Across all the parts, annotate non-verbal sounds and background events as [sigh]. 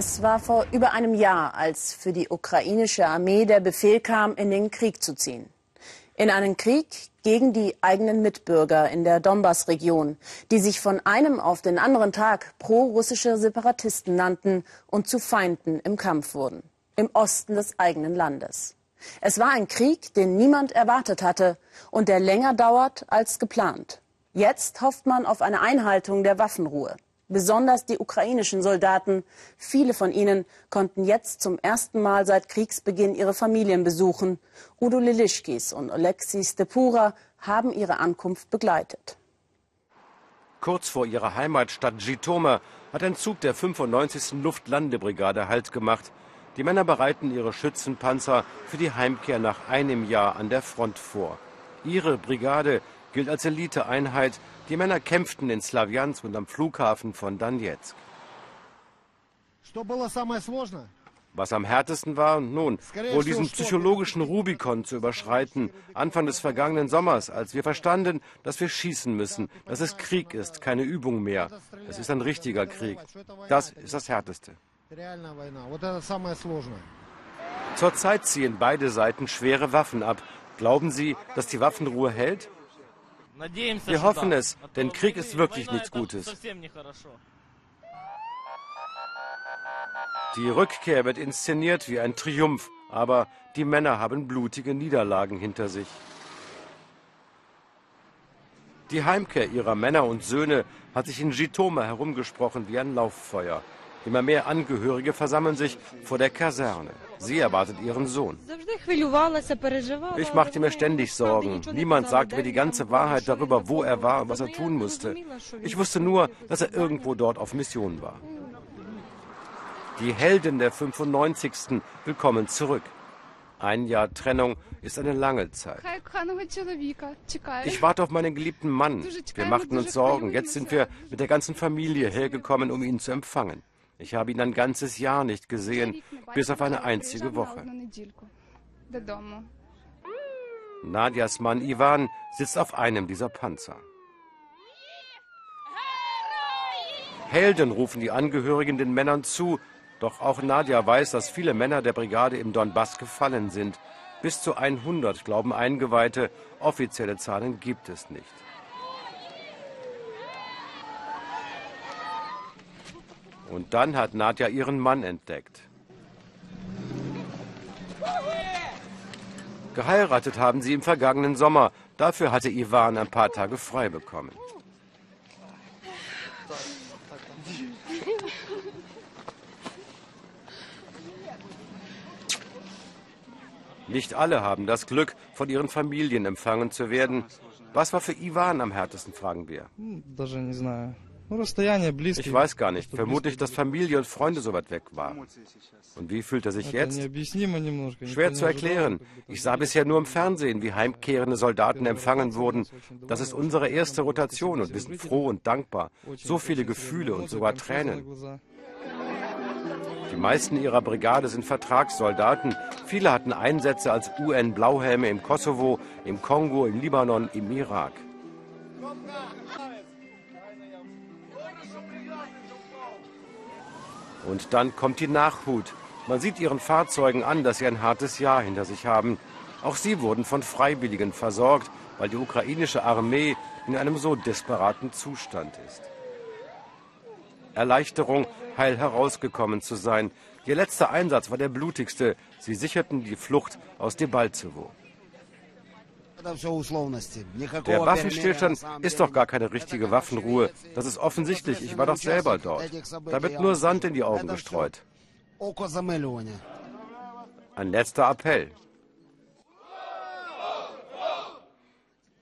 Es war vor über einem Jahr, als für die ukrainische Armee der Befehl kam, in den Krieg zu ziehen. In einen Krieg gegen die eigenen Mitbürger in der Donbass-Region, die sich von einem auf den anderen Tag pro-russische Separatisten nannten und zu Feinden im Kampf wurden, im Osten des eigenen Landes. Es war ein Krieg, den niemand erwartet hatte und der länger dauert als geplant. Jetzt hofft man auf eine Einhaltung der Waffenruhe besonders die ukrainischen Soldaten. Viele von ihnen konnten jetzt zum ersten Mal seit Kriegsbeginn ihre Familien besuchen. Udo Lilischkis und Oleksiy Stepura haben ihre Ankunft begleitet. Kurz vor ihrer Heimatstadt Zhytomyr hat ein Zug der 95. Luftlandebrigade Halt gemacht. Die Männer bereiten ihre Schützenpanzer für die Heimkehr nach einem Jahr an der Front vor. Ihre Brigade gilt als Eliteeinheit die Männer kämpften in Slawiansk und am Flughafen von Donetsk. Was am härtesten war, nun, wohl diesen psychologischen Rubikon zu überschreiten, Anfang des vergangenen Sommers, als wir verstanden, dass wir schießen müssen, dass es Krieg ist, keine Übung mehr. Es ist ein richtiger Krieg. Das ist das Härteste. Zurzeit ziehen beide Seiten schwere Waffen ab. Glauben Sie, dass die Waffenruhe hält? Wir hoffen es, denn Krieg ist wirklich nichts Gutes. Die Rückkehr wird inszeniert wie ein Triumph, aber die Männer haben blutige Niederlagen hinter sich. Die Heimkehr ihrer Männer und Söhne hat sich in Jitoma herumgesprochen wie ein Lauffeuer. Immer mehr Angehörige versammeln sich vor der Kaserne. Sie erwartet ihren Sohn. Ich machte mir ständig Sorgen. Niemand sagte mir die ganze Wahrheit darüber, wo er war und was er tun musste. Ich wusste nur, dass er irgendwo dort auf Mission war. Die Helden der 95. Willkommen zurück. Ein Jahr Trennung ist eine lange Zeit. Ich warte auf meinen geliebten Mann. Wir machten uns Sorgen. Jetzt sind wir mit der ganzen Familie hergekommen, um ihn zu empfangen. Ich habe ihn ein ganzes Jahr nicht gesehen, bis auf eine einzige Woche. Nadias Mann Ivan sitzt auf einem dieser Panzer. Helden rufen die Angehörigen den Männern zu, doch auch Nadja weiß, dass viele Männer der Brigade im Donbass gefallen sind. Bis zu 100 glauben Eingeweihte, offizielle Zahlen gibt es nicht. Und dann hat Nadja ihren Mann entdeckt. Geheiratet haben sie im vergangenen Sommer. Dafür hatte Ivan ein paar Tage frei bekommen. Nicht alle haben das Glück, von ihren Familien empfangen zu werden. Was war für Ivan am härtesten, fragen wir. Ich weiß gar nicht. Vermutlich, dass Familie und Freunde so weit weg waren. Und wie fühlt er sich jetzt? Schwer zu erklären. Ich sah bisher nur im Fernsehen, wie heimkehrende Soldaten empfangen wurden. Das ist unsere erste Rotation und wir sind froh und dankbar. So viele Gefühle und sogar Tränen. Die meisten ihrer Brigade sind Vertragssoldaten. Viele hatten Einsätze als UN-Blauhelme im Kosovo, im Kongo, im Libanon, im Irak. Und dann kommt die Nachhut. Man sieht ihren Fahrzeugen an, dass sie ein hartes Jahr hinter sich haben. Auch sie wurden von Freiwilligen versorgt, weil die ukrainische Armee in einem so desperaten Zustand ist. Erleichterung, heil herausgekommen zu sein. Ihr letzter Einsatz war der blutigste. Sie sicherten die Flucht aus Debaltsevo. Der Waffenstillstand ist doch gar keine richtige Waffenruhe. Das ist offensichtlich. Ich war doch selber dort. Da wird nur Sand in die Augen gestreut. Ein letzter Appell.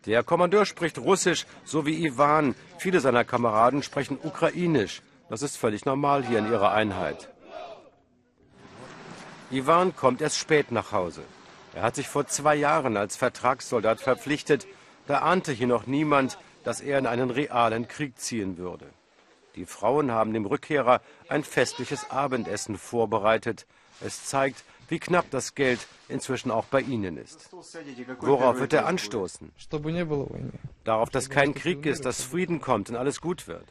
Der Kommandeur spricht Russisch, so wie Ivan. Viele seiner Kameraden sprechen Ukrainisch. Das ist völlig normal hier in ihrer Einheit. Ivan kommt erst spät nach Hause. Er hat sich vor zwei Jahren als Vertragssoldat verpflichtet. Da ahnte hier noch niemand, dass er in einen realen Krieg ziehen würde. Die Frauen haben dem Rückkehrer ein festliches Abendessen vorbereitet. Es zeigt, wie knapp das Geld inzwischen auch bei ihnen ist. Worauf wird er anstoßen? Darauf, dass kein Krieg ist, dass Frieden kommt und alles gut wird.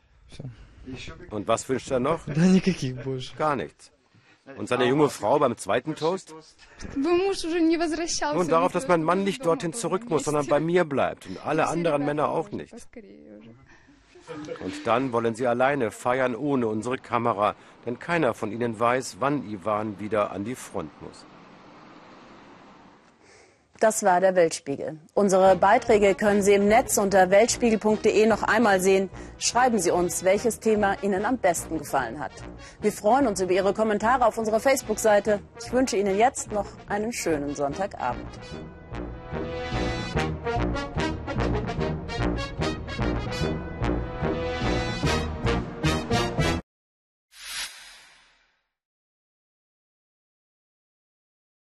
Und was wünscht er noch? [laughs] Gar nichts. Und seine junge Frau beim zweiten Toast? Nun darauf, dass mein Mann nicht dorthin zurück muss, sondern bei mir bleibt und alle anderen Männer auch nicht. Und dann wollen sie alleine feiern ohne unsere Kamera, denn keiner von ihnen weiß, wann Ivan wieder an die Front muss. Das war der Weltspiegel. Unsere Beiträge können Sie im Netz unter weltspiegel.de noch einmal sehen. Schreiben Sie uns, welches Thema Ihnen am besten gefallen hat. Wir freuen uns über Ihre Kommentare auf unserer Facebook-Seite. Ich wünsche Ihnen jetzt noch einen schönen Sonntagabend.